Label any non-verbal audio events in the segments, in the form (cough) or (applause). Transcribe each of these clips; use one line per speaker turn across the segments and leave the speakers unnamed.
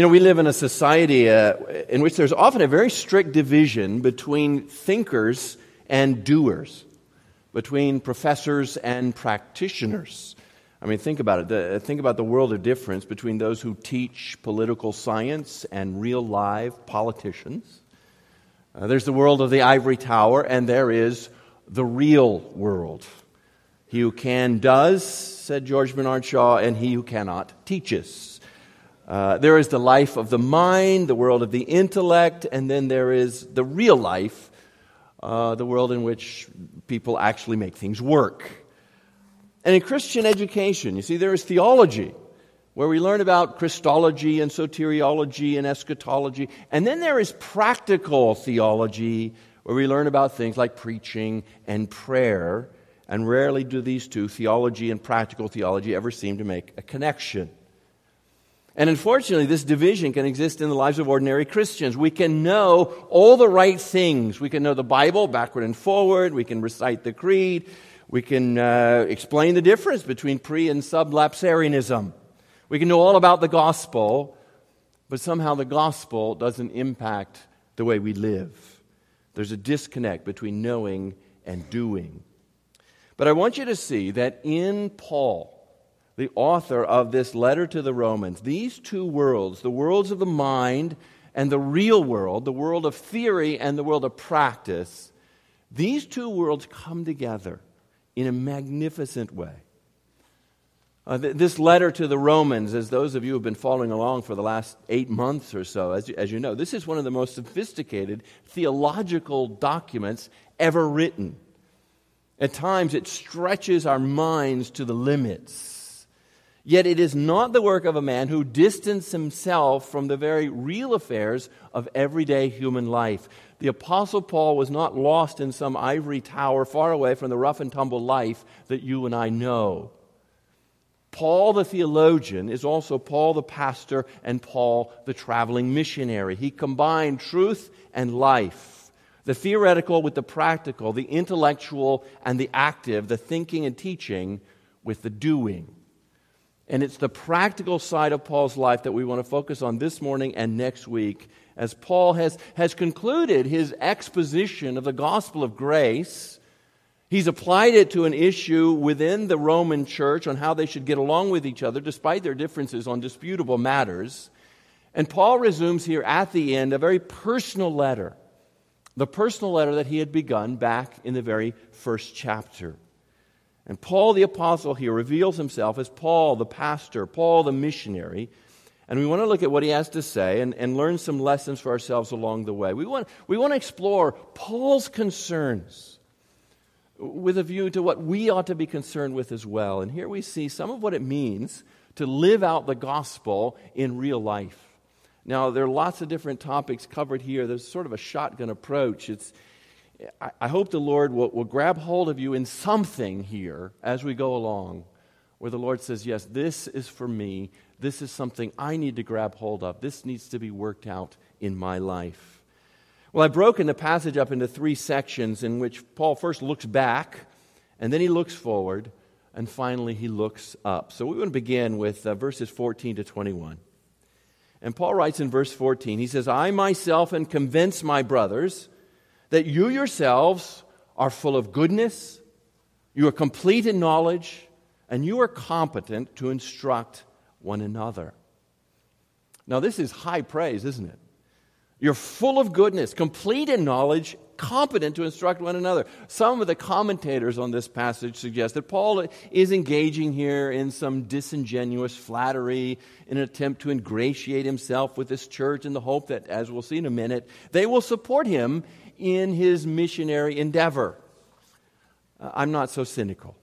You know, we live in a society uh, in which there's often a very strict division between thinkers and doers, between professors and practitioners. I mean, think about it. The, think about the world of difference between those who teach political science and real live politicians. Uh, there's the world of the ivory tower, and there is the real world. He who can does, said George Bernard Shaw, and he who cannot teaches. Uh, there is the life of the mind, the world of the intellect, and then there is the real life, uh, the world in which people actually make things work. And in Christian education, you see, there is theology, where we learn about Christology and soteriology and eschatology. And then there is practical theology, where we learn about things like preaching and prayer. And rarely do these two, theology and practical theology, ever seem to make a connection. And unfortunately, this division can exist in the lives of ordinary Christians. We can know all the right things. We can know the Bible backward and forward. We can recite the creed. We can uh, explain the difference between pre and sublapsarianism. We can know all about the gospel, but somehow the gospel doesn't impact the way we live. There's a disconnect between knowing and doing. But I want you to see that in Paul, the author of this letter to the Romans, these two worlds, the worlds of the mind and the real world, the world of theory and the world of practice, these two worlds come together in a magnificent way. Uh, th- this letter to the Romans, as those of you who have been following along for the last eight months or so, as you, as you know, this is one of the most sophisticated theological documents ever written. At times, it stretches our minds to the limits. Yet it is not the work of a man who distanced himself from the very real affairs of everyday human life. The Apostle Paul was not lost in some ivory tower far away from the rough and tumble life that you and I know. Paul the theologian is also Paul the pastor and Paul the traveling missionary. He combined truth and life, the theoretical with the practical, the intellectual and the active, the thinking and teaching with the doing. And it's the practical side of Paul's life that we want to focus on this morning and next week as Paul has, has concluded his exposition of the gospel of grace. He's applied it to an issue within the Roman church on how they should get along with each other despite their differences on disputable matters. And Paul resumes here at the end a very personal letter, the personal letter that he had begun back in the very first chapter. And Paul the Apostle here reveals himself as Paul the pastor, Paul the missionary. And we want to look at what he has to say and, and learn some lessons for ourselves along the way. We want, we want to explore Paul's concerns with a view to what we ought to be concerned with as well. And here we see some of what it means to live out the gospel in real life. Now, there are lots of different topics covered here. There's sort of a shotgun approach. It's, I hope the Lord will, will grab hold of you in something here as we go along, where the Lord says, Yes, this is for me. This is something I need to grab hold of. This needs to be worked out in my life. Well, I've broken the passage up into three sections in which Paul first looks back, and then he looks forward, and finally he looks up. So we want to begin with uh, verses 14 to 21. And Paul writes in verse 14, he says, I myself am convinced, my brothers, that you yourselves are full of goodness, you are complete in knowledge, and you are competent to instruct one another. Now, this is high praise, isn't it? You're full of goodness, complete in knowledge, competent to instruct one another. Some of the commentators on this passage suggest that Paul is engaging here in some disingenuous flattery in an attempt to ingratiate himself with this church in the hope that, as we'll see in a minute, they will support him in his missionary endeavor. Uh, I'm not so cynical.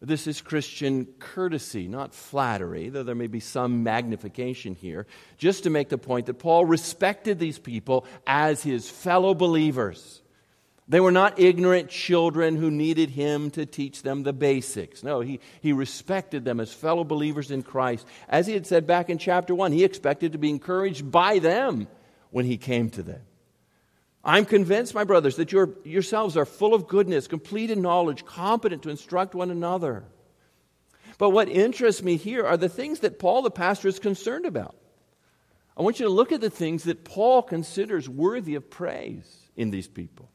This is Christian courtesy, not flattery, though there may be some magnification here, just to make the point that Paul respected these people as his fellow believers. They were not ignorant children who needed him to teach them the basics. No, he, he respected them as fellow believers in Christ. As he had said back in chapter 1, he expected to be encouraged by them when he came to them. I'm convinced, my brothers, that you yourselves are full of goodness, complete in knowledge, competent to instruct one another. But what interests me here are the things that Paul the pastor is concerned about. I want you to look at the things that Paul considers worthy of praise in these people.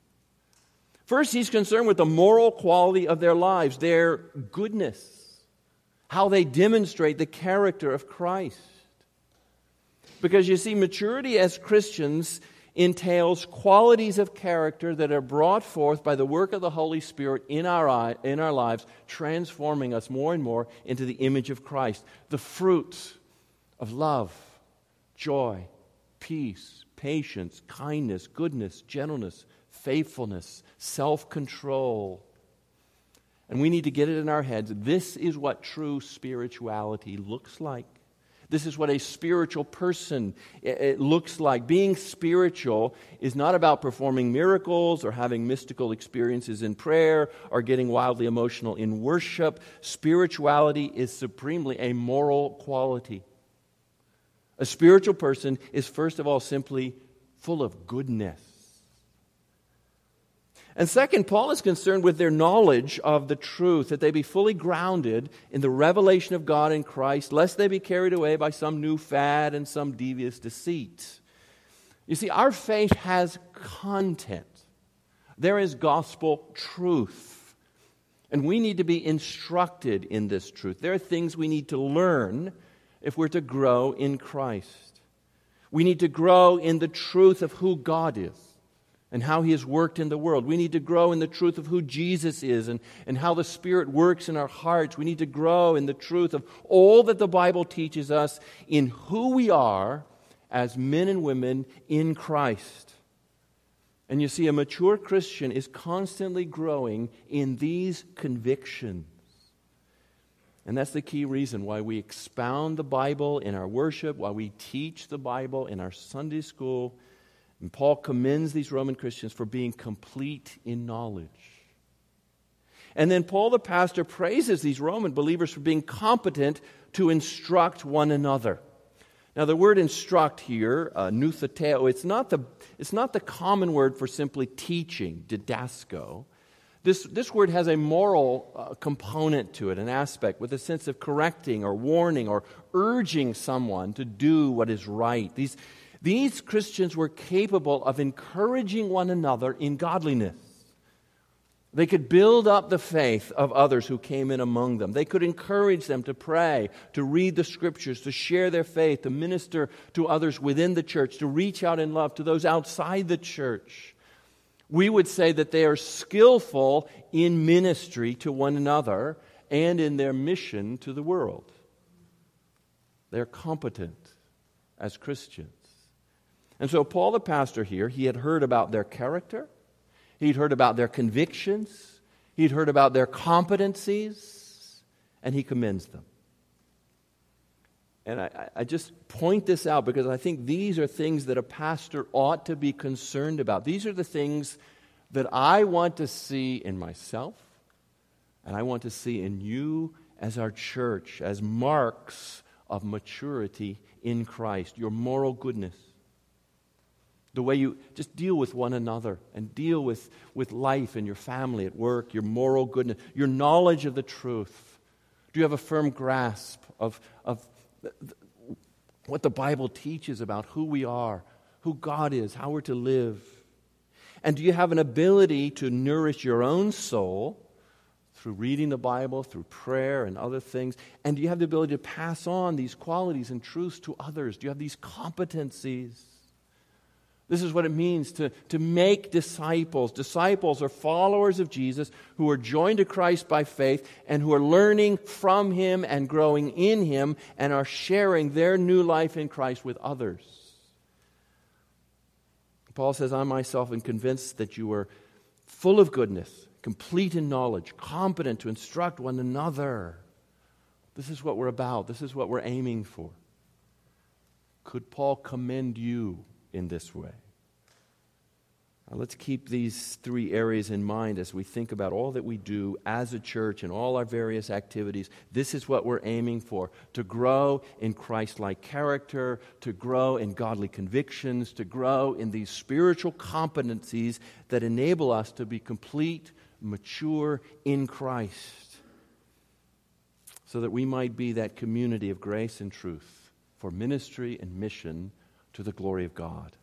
First, he's concerned with the moral quality of their lives, their goodness, how they demonstrate the character of Christ. Because you see, maturity as Christians entails qualities of character that are brought forth by the work of the Holy Spirit in our, in our lives, transforming us more and more into the image of Christ. The fruits of love, joy, peace, patience, kindness, goodness, gentleness, faithfulness, self control. And we need to get it in our heads. This is what true spirituality looks like. This is what a spiritual person it looks like. Being spiritual is not about performing miracles or having mystical experiences in prayer or getting wildly emotional in worship. Spirituality is supremely a moral quality. A spiritual person is, first of all, simply full of goodness. And second, Paul is concerned with their knowledge of the truth, that they be fully grounded in the revelation of God in Christ, lest they be carried away by some new fad and some devious deceit. You see, our faith has content, there is gospel truth. And we need to be instructed in this truth. There are things we need to learn if we're to grow in Christ. We need to grow in the truth of who God is and how he has worked in the world. We need to grow in the truth of who Jesus is and, and how the Spirit works in our hearts. We need to grow in the truth of all that the Bible teaches us in who we are as men and women in Christ. And you see, a mature Christian is constantly growing in these convictions. And that's the key reason why we expound the Bible in our worship, why we teach the Bible in our Sunday school and Paul commends these Roman Christians for being complete in knowledge. And then Paul the pastor praises these Roman believers for being competent to instruct one another. Now, the word instruct here, uh, it's not, the, it's not the common word for simply teaching, didasko. This, this word has a moral uh, component to it, an aspect with a sense of correcting or warning or urging someone to do what is right. These, these Christians were capable of encouraging one another in godliness. They could build up the faith of others who came in among them. They could encourage them to pray, to read the scriptures, to share their faith, to minister to others within the church, to reach out in love to those outside the church. We would say that they are skillful in ministry to one another and in their mission to the world. They're competent as Christians. And so, Paul the pastor here, he had heard about their character, he'd heard about their convictions, he'd heard about their competencies, and he commends them. And I, I, just point this out because I think these are things that a pastor ought to be concerned about. These are the things that I want to see in myself, and I want to see in you as our church, as marks of maturity in Christ, your moral goodness the way you just deal with one another and deal with, with life and your family at work, your moral goodness, your knowledge of the truth. Do you have a firm grasp of, of what the Bible teaches about who we are, who God is, how we're to live? And do you have an ability to nourish your own soul through reading the Bible, through prayer and other things? And do you have the ability to pass on these qualities and truths to others? Do you have these competencies? This is what it means to, to make disciples. Disciples are followers of Jesus who are joined to Christ by faith and who are learning from Him and growing in Him and are sharing their new life in Christ with others. Paul says, I myself am convinced that you are full of goodness, complete in knowledge, competent to instruct one another. This is what we're about, this is what we're aiming for. Could Paul commend you? In this way. Now, let's keep these three areas in mind as we think about all that we do as a church and all our various activities. This is what we're aiming for to grow in Christ like character, to grow in godly convictions, to grow in these spiritual competencies that enable us to be complete, mature in Christ, so that we might be that community of grace and truth for ministry and mission to the glory of God.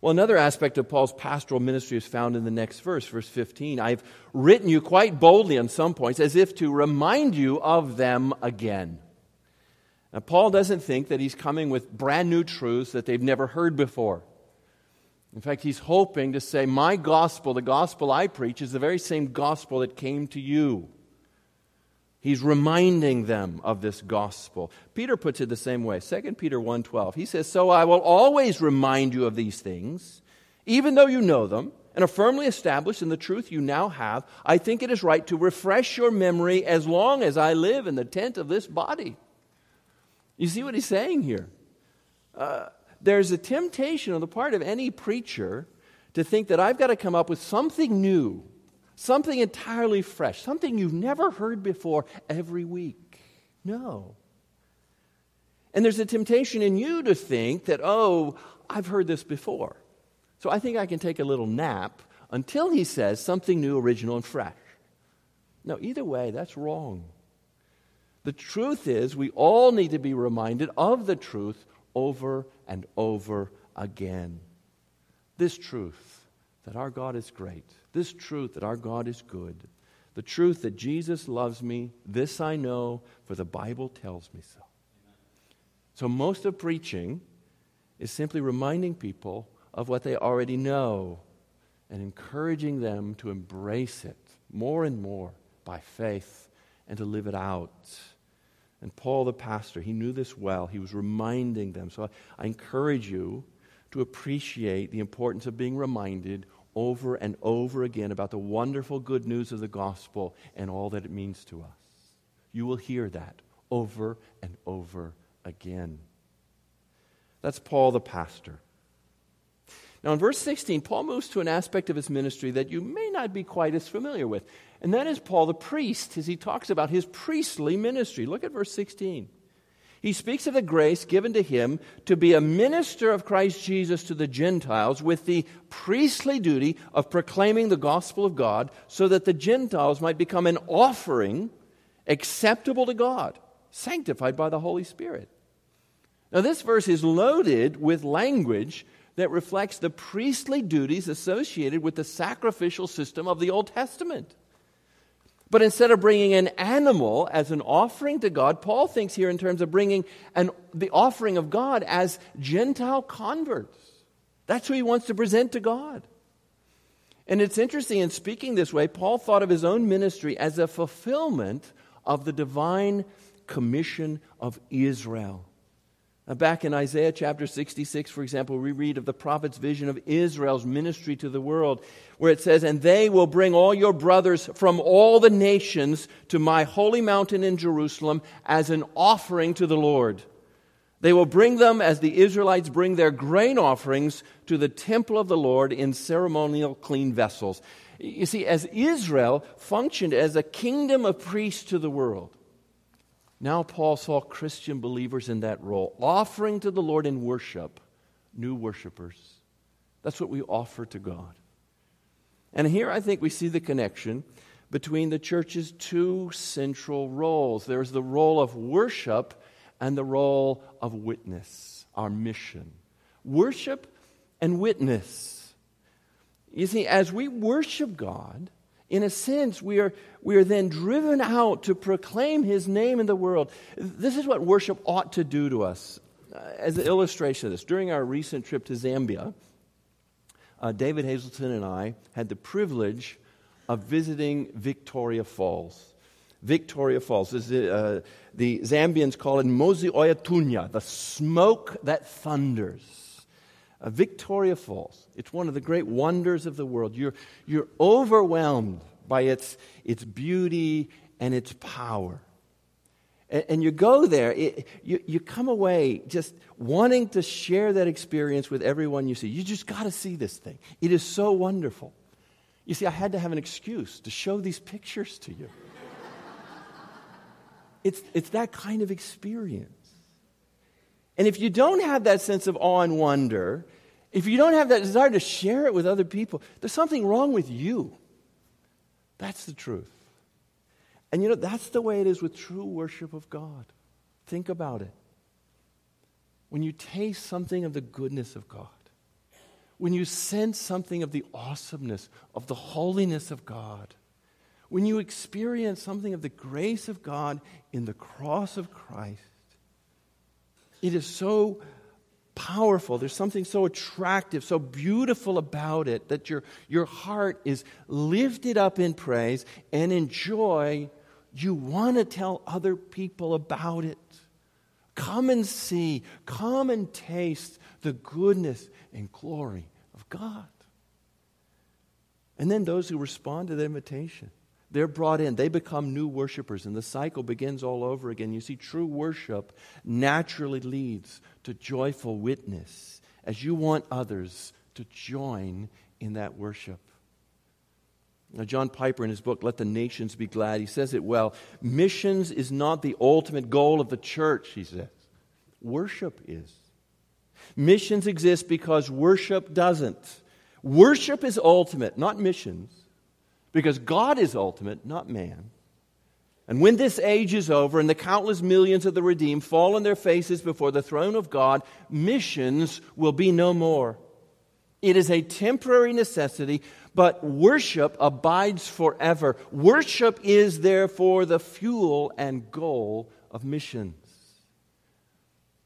Well, another aspect of Paul's pastoral ministry is found in the next verse, verse 15. I've written you quite boldly on some points as if to remind you of them again. Now, Paul doesn't think that he's coming with brand new truths that they've never heard before. In fact, he's hoping to say, My gospel, the gospel I preach, is the very same gospel that came to you. He's reminding them of this gospel. Peter puts it the same way. 2 Peter 1:12. He says, "So I will always remind you of these things, even though you know them and are firmly established in the truth you now have. I think it is right to refresh your memory as long as I live in the tent of this body." You see what he's saying here? Uh, there's a temptation on the part of any preacher to think that I've got to come up with something new something entirely fresh, something you've never heard before every week. No. And there's a temptation in you to think that, oh, I've heard this before. So I think I can take a little nap until he says something new, original, and fresh. No, either way, that's wrong. The truth is, we all need to be reminded of the truth over and over again. This truth that our God is great, this truth that our God is good, the truth that Jesus loves me, this I know, for the Bible tells me so. So, most of preaching is simply reminding people of what they already know and encouraging them to embrace it more and more by faith and to live it out. And Paul, the pastor, he knew this well. He was reminding them. So I, I encourage you to appreciate the importance of being reminded over and over again about the wonderful good news of the gospel and all that it means to us. You will hear that over and over again. That's Paul the pastor. Now, in verse 16, Paul moves to an aspect of his ministry that you may not be quite as familiar with, and that is Paul the priest as he talks about his priestly ministry. Look at verse 16. He speaks of the grace given to him to be a minister of Christ Jesus to the Gentiles with the priestly duty of proclaiming the gospel of God so that the Gentiles might become an offering acceptable to God, sanctified by the Holy Spirit. Now, this verse is loaded with language that reflects the priestly duties associated with the sacrificial system of the Old Testament. But instead of bringing an animal as an offering to God, Paul thinks here in terms of bringing an, the offering of God as Gentile converts. That's who he wants to present to God. And it's interesting, in speaking this way, Paul thought of his own ministry as a fulfillment of the divine commission of Israel. Uh, back in Isaiah chapter 66, for example, we read of the prophet's vision of Israel's ministry to the world, where it says, And they will bring all your brothers from all the nations to my holy mountain in Jerusalem as an offering to the Lord. They will bring them as the Israelites bring their grain offerings to the temple of the Lord in ceremonial clean vessels. You see, as Israel functioned as a kingdom of priests to the world, now, Paul saw Christian believers in that role, offering to the Lord in worship new worshipers. That's what we offer to God. And here I think we see the connection between the church's two central roles there's the role of worship and the role of witness, our mission. Worship and witness. You see, as we worship God, in a sense, we are, we are then driven out to proclaim his name in the world. This is what worship ought to do to us. Uh, as an illustration of this, during our recent trip to Zambia, uh, David Hazelton and I had the privilege of visiting Victoria Falls. Victoria Falls. Is, uh, the Zambians call it Mosi-oa-Tunya, the smoke that thunders. Victoria Falls. It's one of the great wonders of the world. You're, you're overwhelmed by its, its beauty and its power. And, and you go there, it, you, you come away just wanting to share that experience with everyone you see. You just got to see this thing. It is so wonderful. You see, I had to have an excuse to show these pictures to you. (laughs) it's, it's that kind of experience. And if you don't have that sense of awe and wonder, if you don't have that desire to share it with other people, there's something wrong with you. That's the truth. And you know, that's the way it is with true worship of God. Think about it. when you taste something of the goodness of God, when you sense something of the awesomeness, of the holiness of God, when you experience something of the grace of God in the cross of Christ, it is so powerful. There's something so attractive, so beautiful about it that your, your heart is lifted up in praise and in joy. You want to tell other people about it. Come and see, come and taste the goodness and glory of God. And then those who respond to the invitation, they're brought in. They become new worshipers, and the cycle begins all over again. You see, true worship naturally leads to joyful witness as you want others to join in that worship. Now, John Piper, in his book, Let the Nations Be Glad, he says it well. Missions is not the ultimate goal of the church, he says. Worship is. Missions exist because worship doesn't. Worship is ultimate, not missions, because God is ultimate, not man. And when this age is over and the countless millions of the redeemed fall on their faces before the throne of God, missions will be no more. It is a temporary necessity, but worship abides forever. Worship is therefore the fuel and goal of missions.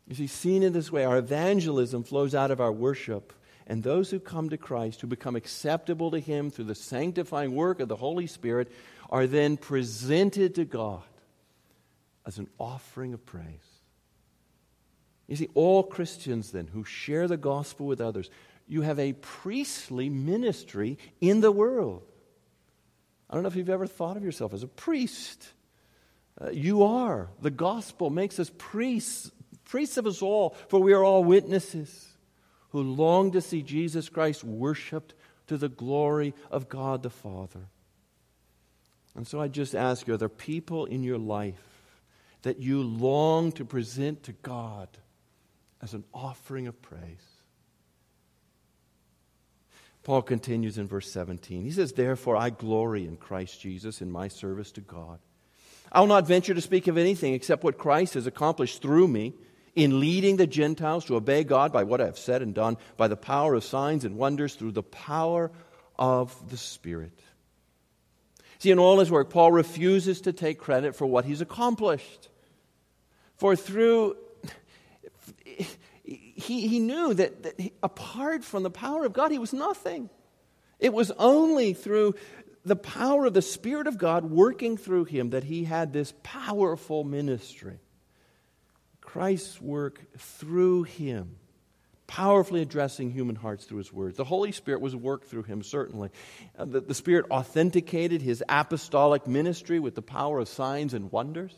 You see, seen in this way, our evangelism flows out of our worship. And those who come to Christ, who become acceptable to Him through the sanctifying work of the Holy Spirit, are then presented to God as an offering of praise. You see, all Christians then who share the gospel with others you have a priestly ministry in the world. I don't know if you've ever thought of yourself as a priest. Uh, you are. The gospel makes us priests, priests of us all, for we are all witnesses who long to see Jesus Christ worshiped to the glory of God the Father. And so I just ask you are there people in your life that you long to present to God as an offering of praise? Paul continues in verse 17. He says, Therefore, I glory in Christ Jesus in my service to God. I will not venture to speak of anything except what Christ has accomplished through me in leading the Gentiles to obey God by what I have said and done, by the power of signs and wonders, through the power of the Spirit. See, in all his work, Paul refuses to take credit for what he's accomplished. For through (laughs) he, he knew that, that he, apart from the power of God, he was nothing. It was only through the power of the Spirit of God working through him that he had this powerful ministry. Christ's work through him, powerfully addressing human hearts through his words. The Holy Spirit was worked through him, certainly. Uh, the, the Spirit authenticated his apostolic ministry with the power of signs and wonders.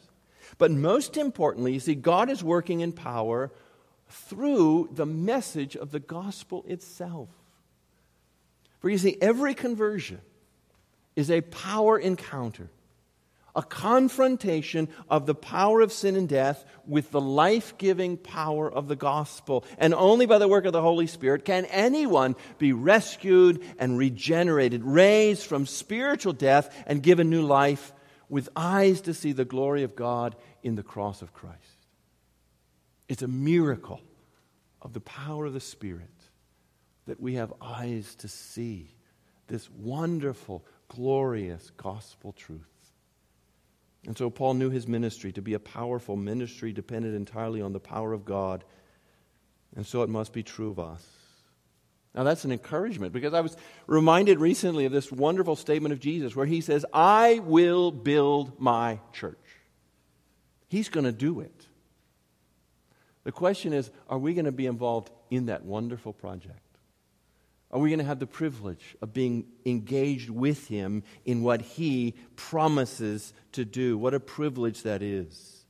But most importantly, you see, God is working in power through the message of the gospel itself. For you see, every conversion is a power encounter, a confrontation of the power of sin and death with the life giving power of the gospel. And only by the work of the Holy Spirit can anyone be rescued and regenerated, raised from spiritual death, and given new life with eyes to see the glory of God in the cross of Christ. It's a miracle of the power of the Spirit that we have eyes to see this wonderful, glorious gospel truth. And so Paul knew his ministry to be a powerful ministry dependent entirely on the power of God. And so it must be true of us. Now, that's an encouragement because I was reminded recently of this wonderful statement of Jesus where he says, I will build my church. He's going to do it. The question is are we going to be involved in that wonderful project? Are we going to have the privilege of being engaged with Him in what He promises to do? What a privilege that is.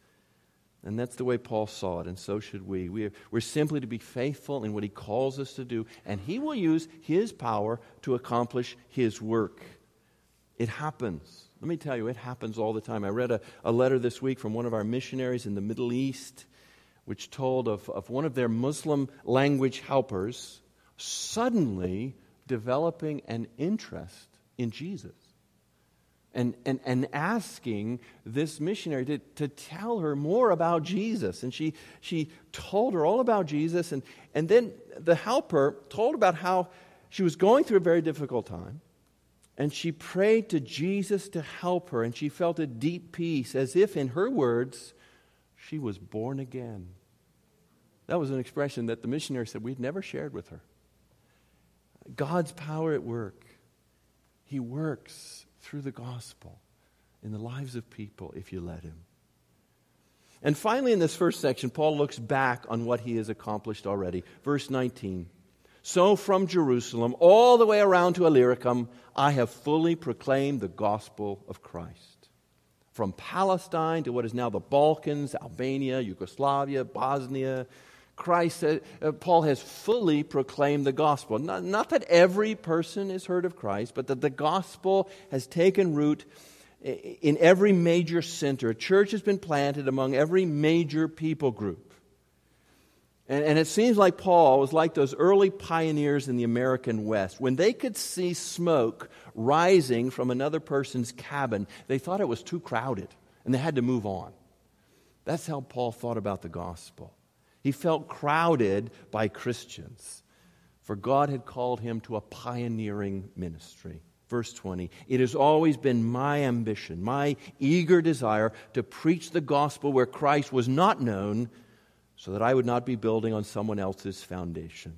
And that's the way Paul saw it, and so should we. we are, we're simply to be faithful in what He calls us to do, and He will use His power to accomplish His work. It happens. Let me tell you, it happens all the time. I read a, a letter this week from one of our missionaries in the Middle East which told of, of one of their Muslim language helpers suddenly developing an interest in Jesus. and, and, and asking this missionary to, to tell her more about Jesus. And she, she told her all about Jesus. And, and then the helper told about how she was going through a very difficult time. And she prayed to Jesus to help her. And she felt a deep peace, as if, in her words, she was born again. That was an expression that the missionary said we'd never shared with her. God's power at work. He works through the gospel in the lives of people if you let him. And finally, in this first section, Paul looks back on what he has accomplished already. Verse 19. So from Jerusalem all the way around to Illyricum, I have fully proclaimed the gospel of Christ. From Palestine to what is now the Balkans, Albania, Yugoslavia, Bosnia, Christ, uh, uh, Paul has fully proclaimed the gospel. Not, not that every person has heard of Christ, but that the gospel has taken root in every major center. A church has been planted among every major people group. And, and, it seems like Paul was like those early pioneers in the American West. When they could see smoke rising from another person's cabin, they thought it was too crowded and they had to move on. That's how Paul thought about the gospel. He felt crowded by Christians, for God had called him to a pioneering ministry. Verse 20 It has always been my ambition, my eager desire to preach the gospel where Christ was not known, so that I would not be building on someone else's foundation.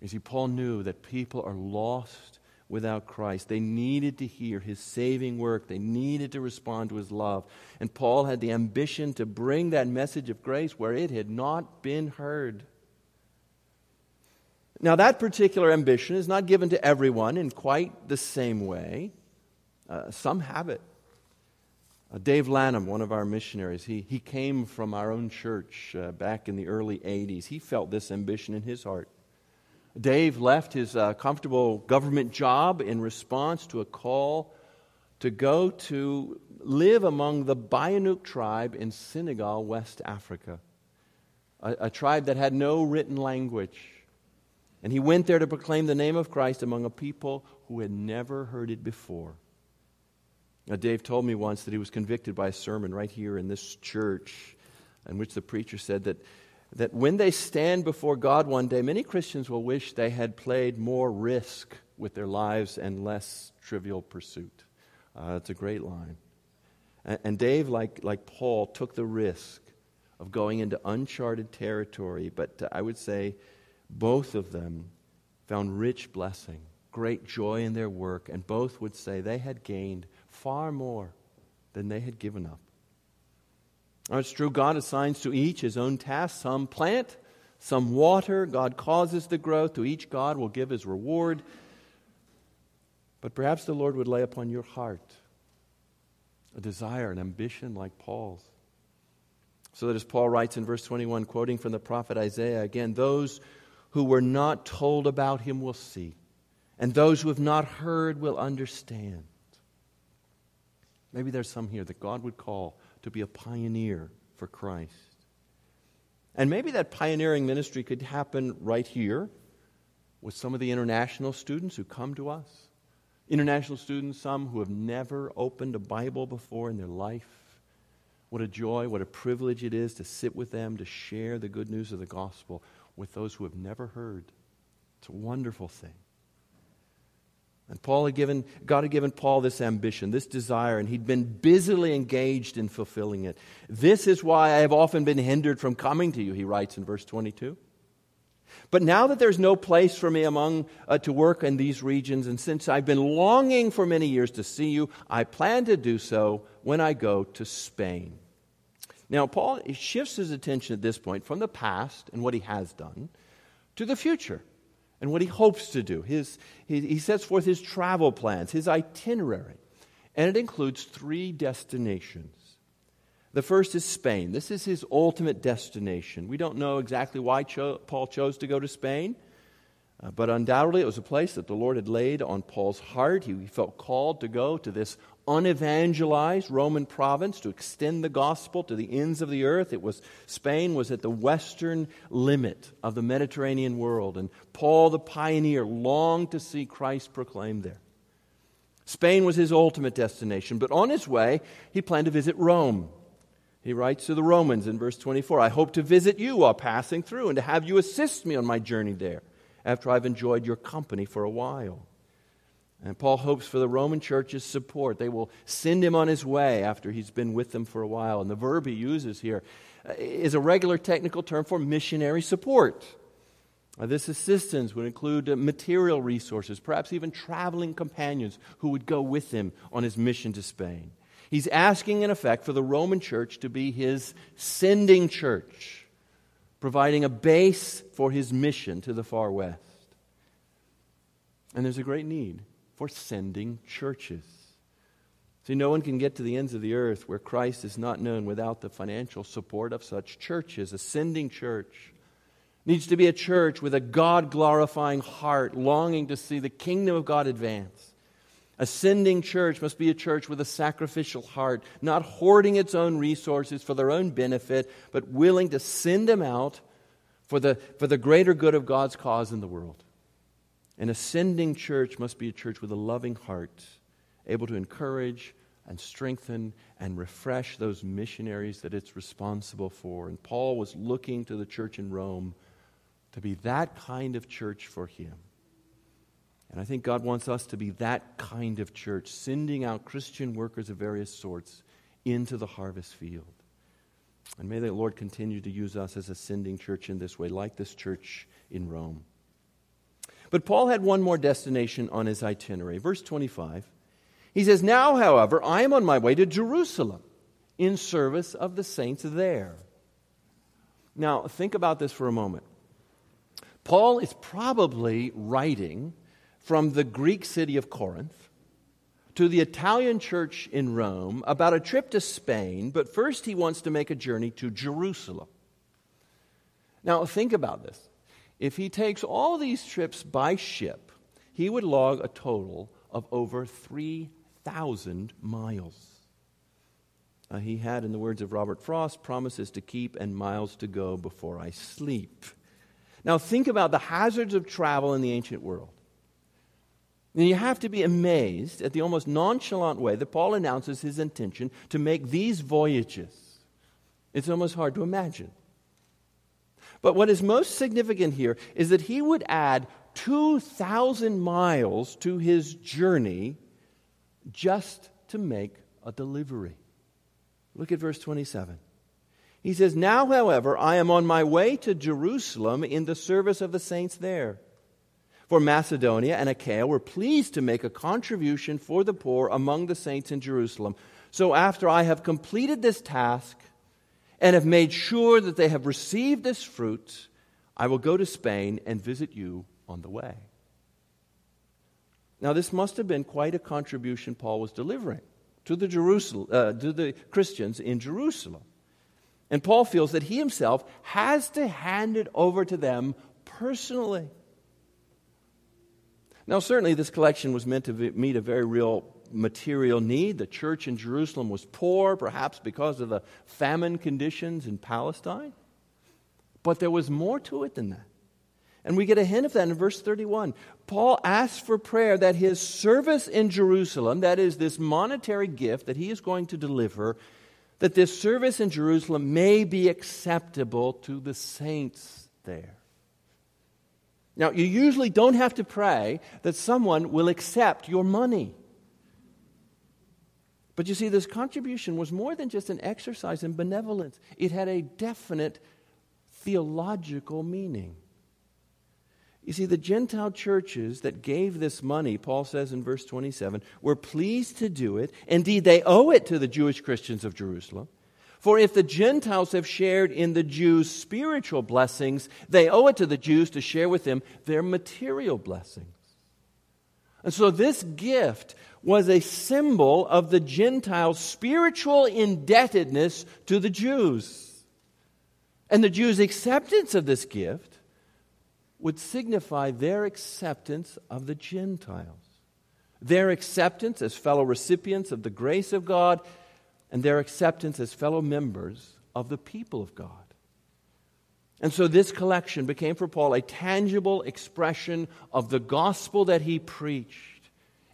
You see, Paul knew that people are lost without Christ. They needed to hear his saving work, they needed to respond to his love. And Paul had the ambition to bring that message of grace where it had not been heard. Now, that particular ambition is not given to everyone in quite the same way. Uh, some have it. Uh, Dave Lanham, one of our missionaries, he, he came from our own church uh, back in the early 80s. He felt this ambition in his heart. Dave left his uh, comfortable government job in response to a call to go to live among the Bainuk tribe in Senegal, West Africa, a, a tribe that had no written language. And he went there to proclaim the name of Christ among a people who had never heard it before. Now, Dave told me once that he was convicted by a sermon right here in this church, in which the preacher said that that when they stand before God one day, many Christians will wish they had played more risk with their lives and less trivial pursuit. Uh, it's a great line. And, and Dave, like, like Paul, took the risk of going into uncharted territory, but uh, I would say both of them found rich blessing, great joy in their work, and both would say they had gained far more than they had given up. It's true, God assigns to each his own task. Some plant, some water. God causes the growth. To each, God will give his reward. But perhaps the Lord would lay upon your heart a desire, an ambition like Paul's. So that as Paul writes in verse 21, quoting from the prophet Isaiah again, those who were not told about him will see, and those who have not heard will understand. Maybe there's some here that God would call to be a pioneer for Christ. And maybe that pioneering ministry could happen right here with some of the international students who come to us. International students, some who have never opened a Bible before in their life. What a joy, what a privilege it is to sit with them, to share the good news of the gospel with those who have never heard. It's a wonderful thing. And Paul had given, God had given Paul this ambition, this desire, and he'd been busily engaged in fulfilling it. This is why I have often been hindered from coming to you, he writes in verse 22. But now that there's no place for me among uh, to work in these regions, and since I've been longing for many years to see you, I plan to do so when I go to Spain. Now, Paul shifts his attention at this point from the past and what he has done to the future and what he hopes to do. His, he, he sets forth his travel plans, his itinerary, and it includes three destinations. The first is Spain. This is his ultimate destination. We don't know exactly why cho- Paul chose to go to Spain, uh, but undoubtedly it was a place that the Lord had laid on Paul's heart. He, he felt called to go to this unevangelized Roman province to extend the gospel to the ends of the earth. It was Spain was at the western limit of the Mediterranean world, and Paul the pioneer longed to see Christ proclaimed there. Spain was his ultimate destination, but on his way, he planned to visit Rome. He writes to the Romans in verse 24 I hope to visit you while passing through and to have you assist me on my journey there after I've enjoyed your company for a while. And Paul hopes for the Roman church's support. They will send him on his way after he's been with them for a while. And the verb he uses here uh, a regular technical term for missionary support. Uh, this assistance would include material resources, perhaps even traveling companions who would go with him on his mission to Spain. He's asking, in effect, for the Roman church to be his sending church, providing a base for his mission to the far west. And there's a great need for sending churches. See, no one can get to the ends of the earth where Christ is not known without the financial support of such churches. A sending church needs to be a church with a God glorifying heart, longing to see the kingdom of God advance. A sending church must be a church with a sacrificial heart, not hoarding its own resources for their own benefit, but willing to send them out for the, for the greater good of God's cause in the world. An ascending church must be a church with a loving heart, able to encourage and strengthen and refresh those missionaries that it's responsible for. And Paul was looking to the church in Rome to be that kind of church for him. And I think God wants us to be that kind of church, sending out Christian workers of various sorts into the harvest field. And may the Lord continue to use us as a sending church in this way, like this church in Rome. But Paul had one more destination on his itinerary. Verse 25. He says, Now, however, I am on my way to Jerusalem in service of the saints there. Now, think about this for a moment. Paul is probably writing from the Greek city of Corinth to the Italian church in Rome about a trip to Spain, but first he wants to make a journey to Jerusalem. Now, think about this. If he takes all these trips by ship, he would log a total of over 3,000 miles. Uh, he had, in the words of Robert Frost, promises to keep and miles to go before I sleep. Now, think about the hazards of travel in the ancient world. And you have to be amazed at the almost nonchalant way that Paul announces his intention to make these voyages. It's almost hard to imagine. But what is most significant here is that he would add 2,000 miles to his journey just to make a delivery. Look at verse 27. He says, Now, however, I am on my way to Jerusalem in the service of the saints there. For Macedonia and Achaia were pleased to make a contribution for the poor among the saints in Jerusalem. So after I have completed this task, and have made sure that they have received this fruit, I will go to Spain and visit you on the way. Now, this must have been quite a contribution Paul was delivering to the, Jerusalem, uh, to the Christians in Jerusalem. And Paul feels that he himself has to hand it over to them personally. Now, certainly, this collection was meant to meet a very real material need. The church in Jerusalem was poor, perhaps because of the famine conditions in Palestine. But there was more to it than that. And we get a hint of that in verse 31. Paul asks for prayer that his service in Jerusalem, that is, this monetary gift that he is going to deliver, that this service in Jerusalem may be acceptable to the saints there. Now, you usually don't have to pray that someone will accept your money. But you see, this contribution was more than just an exercise in benevolence, it had a definite theological meaning. You see, the Gentile churches that gave this money, Paul says in verse 27, were pleased to do it. Indeed, they owe it to the Jewish Christians of Jerusalem. For if the Gentiles have shared in the Jews' spiritual blessings, they owe it to the Jews to share with them their material blessings. And so this gift was a symbol of the Gentiles' spiritual indebtedness to the Jews. And the Jews' acceptance of this gift would signify their acceptance of the Gentiles, their acceptance as fellow recipients of the grace of God, and their acceptance as fellow members of the people of God. And so this collection became for Paul a tangible expression of the gospel that he preached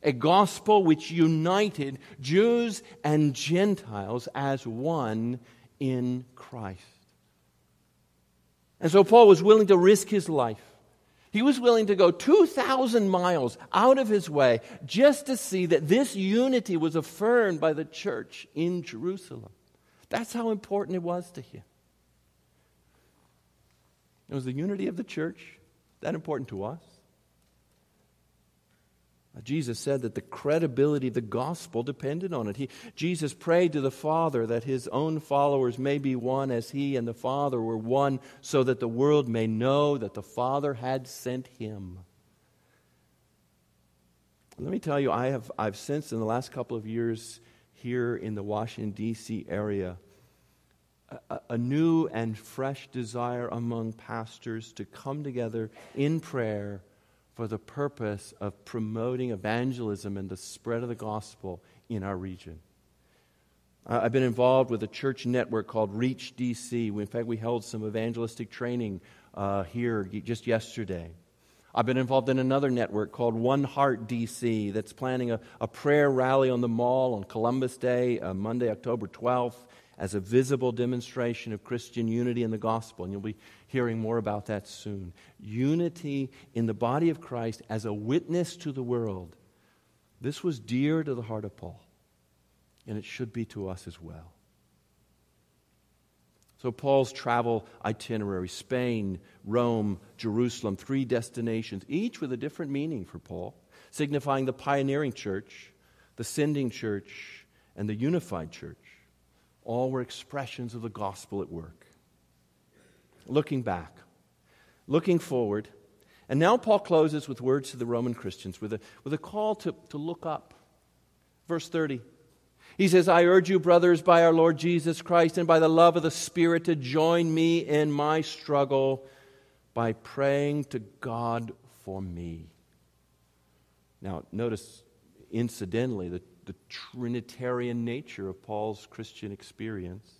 a gospel which united Jews and Gentiles as one in Christ. And so Paul was willing to risk his life. He was willing to go 2,000 miles out of his way just to see that this unity was affirmed by the church in Jerusalem. That's how important it was to him. It was the unity of the church that important to us. Jesus said that the credibility of the gospel depended on it. He, Jesus prayed to the Father that his own followers may be one as he and the Father were one, so that the world may know that the Father had sent him. Let me tell you, I have, I've sensed in the last couple of years here in the Washington, D.C. area a, new and fresh desire among pastors to come together in prayer for the purpose of promoting evangelism and the spread of the gospel in our region. I've been involved with a church network called Reach DC. In fact, we held some evangelistic training uh, here just yesterday. I've been involved in another network called One Heart DC that's planning a, a prayer rally on the mall on Columbus Day, uh, Monday, October 12th as a visible demonstration of Christian unity in the gospel. And you'll be hearing more about that soon. Unity in the body of Christ as a witness to the world. This was dear to the heart of Paul, and it should be to us as well. So, Paul's travel itinerary Spain, Rome, Jerusalem, three destinations, each with a different meaning for Paul, signifying the pioneering church, the sending church, and the unified church all were expressions of the gospel at work. Looking back, looking forward, and now Paul closes with words to the Roman Christians with a, with a call to, to look up. Verse 30. He says, I urge you, brothers, by our Lord Jesus Christ and by the love of the Spirit, to join me in my struggle by praying to God for me. Now, notice incidentally, the the Trinitarian nature of Paul's Christian experience.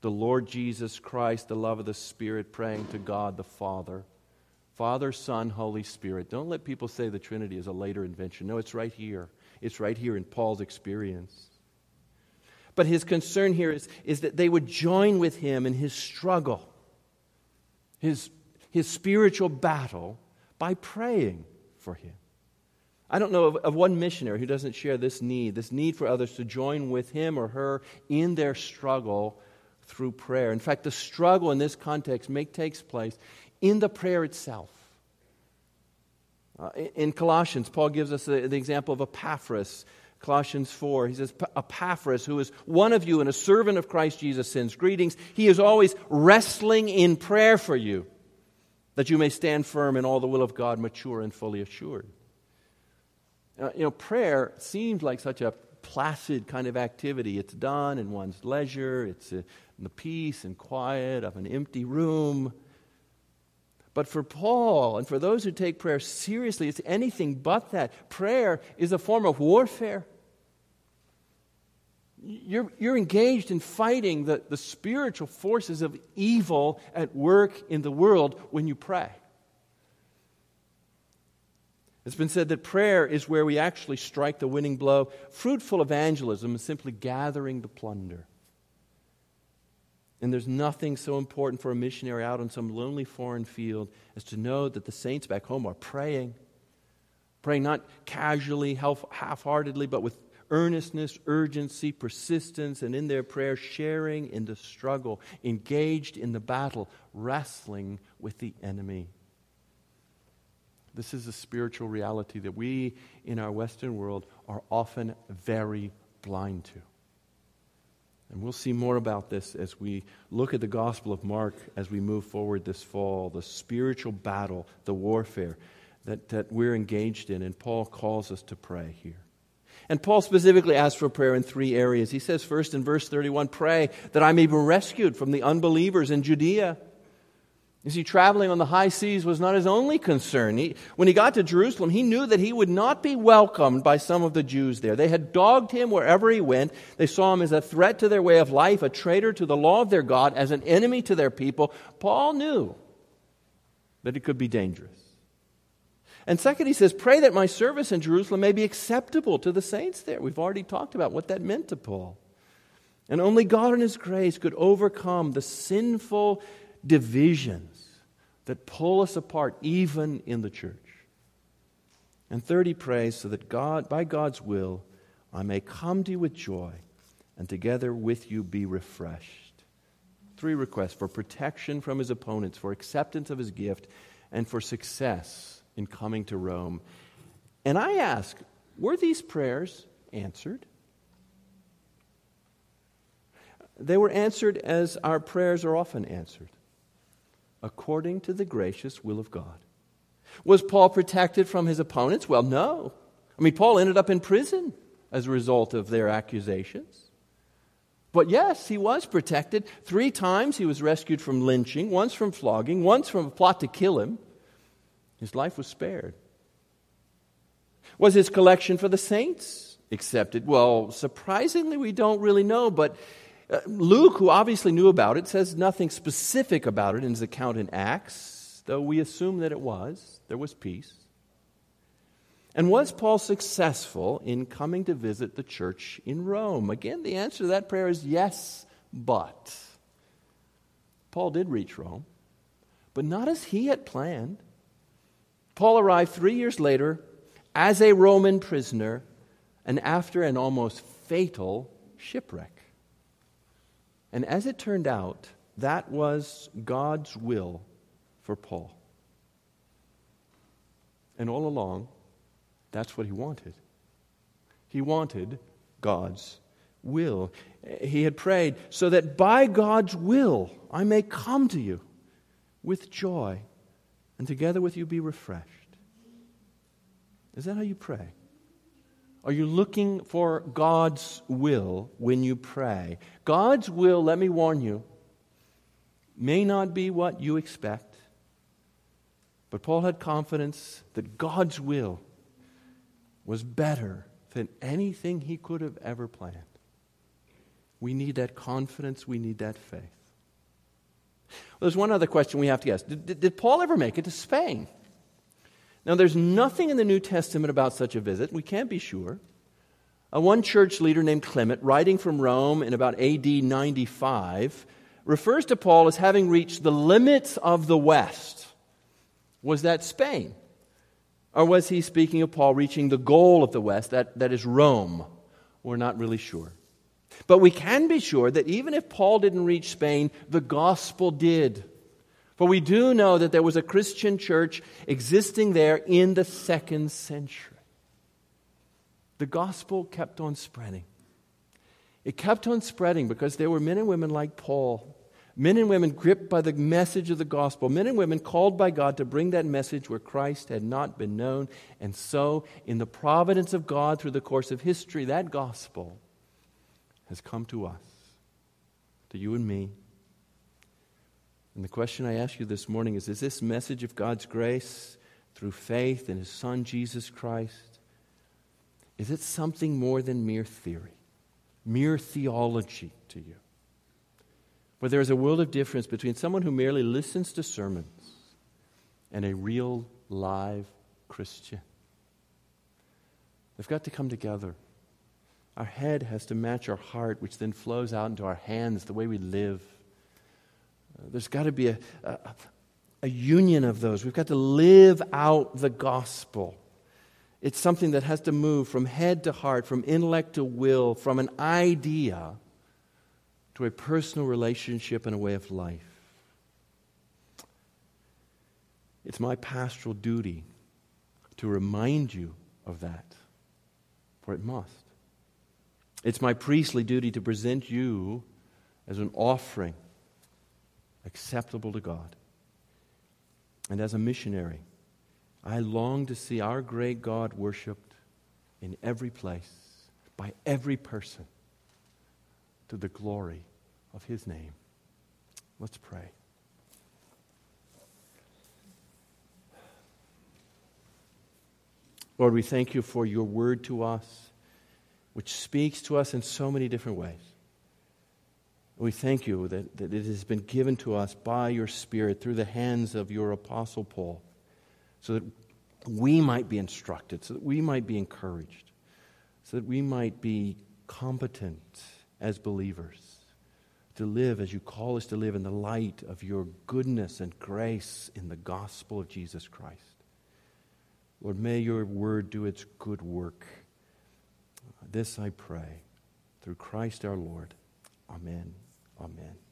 The Lord Jesus Christ, the love of the Spirit, praying to God the Father. Father, Son, Holy Spirit. Don't let people say the Trinity is a later invention. No, it's right here. It's right here in Paul's experience. But his concern here is, is that they would join with him in his struggle, his, his spiritual battle, by praying for him. I don't know of, of, one missionary who doesn't share this need, this need for others to join with him or her in their struggle through prayer. In fact, the struggle in this context make, takes place in the prayer itself. Uh, in Colossians, Paul gives us the, the example of Epaphras. Colossians 4, he says, Epaphras, who is one of you and a servant of Christ Jesus, sends greetings. He is always wrestling in prayer for you, that you may stand firm in all the will of God, mature and fully assured. Uh, you know, prayer seems like such a placid kind of activity. It's done in one's leisure, it's uh, in the peace and quiet of an empty room. But for Paul and for those who take prayer seriously, it's anything but that. Prayer is a form of warfare. You're, you're engaged in fighting the, the spiritual forces of evil at work in the world when you pray. It's been said that prayer is where we actually strike the winning blow. Fruitful evangelism is simply gathering the plunder. And there's nothing so important for a missionary out on some lonely foreign field as to know that the saints back home are praying. Praying not casually, half heartedly, but with earnestness, urgency, persistence, and in their prayer, sharing in the struggle, engaged in the battle, wrestling with the enemy. This is a spiritual reality that we in our Western world are often very blind to. And we'll see more about this as we look at the Gospel of Mark as we move forward this fall, the spiritual battle, the warfare that, that we're engaged in. And Paul calls us to pray here. And Paul specifically asks for prayer in three areas. He says, first in verse 31, pray that I may be rescued from the unbelievers in Judea you see, traveling on the high seas was not his only concern. He, when he got to Jerusalem, he knew that he would not be welcomed by some of the Jews there. They had dogged him wherever he went. They saw him as a threat to their way of life, a traitor to the law of their God, as an enemy to their people. Paul knew that it could be dangerous. And second, he says, Pray that my service in Jerusalem may be acceptable to the saints there. We've already talked about what that meant to Paul. And only God in His grace could overcome the sinful divisions that pull us apart, even in the church. And third, he prays so that God, by God's will, I may come to you with joy and together with you be refreshed. Three requests for protection from his opponents, for acceptance of his gift, and for success in coming to Rome. And I ask, were these prayers answered? They were answered as our prayers are often answered, according to the gracious will of God. Was Paul protected from his opponents? Well, no. I mean, Paul ended up in prison as a result of their accusations. But yes, he was protected. Three times he was rescued from lynching, once from flogging, once from a plot to kill him. His life was spared. Was his collection for the saints accepted? Well, surprisingly, we don't really know, but Uh, Luke, who obviously knew about it, says nothing specific about it in his account in Acts, though we assume that it was. There was peace. And was Paul successful in coming to visit the church in Rome? Again, the answer to that prayer is yes, but. Paul did reach Rome, but not as he had planned. Paul arrived three years later as a Roman prisoner and after an almost fatal shipwreck. And as it turned out, that was God's will for Paul. And all along, that's what he wanted. He wanted God's will. He had prayed so that by God's will I may come to you with joy and together with you be refreshed. Is that how you pray? Are you looking for God's will when you pray? God's will, let me warn you, may not be what you expect. But Paul had confidence that God's will was better than anything he could have ever planned. We need that confidence, we need that faith. Well, there's one other question we have to ask did, did, Paul ever make it to Spain? Now, there's nothing in the New Testament about such a visit. We can't be sure. A one church leader named Clement, writing from Rome in about AD 95, refers to Paul as having reached the limits of the West. Was that Spain? Or was he speaking of Paul reaching the goal of the West, that, that is Rome? We're not really sure. But we can be sure that even if Paul didn't reach Spain, the gospel did. For we do know that there was a Christian church existing there in the second century. The gospel kept on spreading. It kept on spreading because there were men and women like Paul, men and women gripped by the message of the gospel, men and women called by God to bring that message where Christ had not been known. And so, in the providence of God through the course of history, that gospel has come to us, to you and me. And the question I ask you this morning is Is this message of God's grace through faith in His Son, Jesus Christ, is it something more than mere theory, mere theology to you? Where there is a world of difference between someone who merely listens to sermons and a real, live Christian. They've got to come together. Our head has to match our heart, which then flows out into our hands, the way we live. There's got to be a, a, a union of those. We've got to live out the gospel. It's something that has to move from head to heart, from intellect to will, from an idea to a personal relationship and a way of life. It's my pastoral duty to remind you of that, for it must. It's my priestly duty to present you as an offering acceptable to God. And as a missionary, I long to see our great God worshiped in every place, by every person, to the glory of his name. Let's pray. Lord, we thank you for your word to us, which speaks to us in so many different ways. We thank you that, that it has been given to us by your Spirit through the hands of your Apostle Paul, so that we might be instructed, so that we might be encouraged, so that we might be competent as believers to live as you call us to live in the light of your goodness and grace in the gospel of Jesus Christ. Lord, may your word do its good work. This I pray through Christ our Lord. Amen. Amen.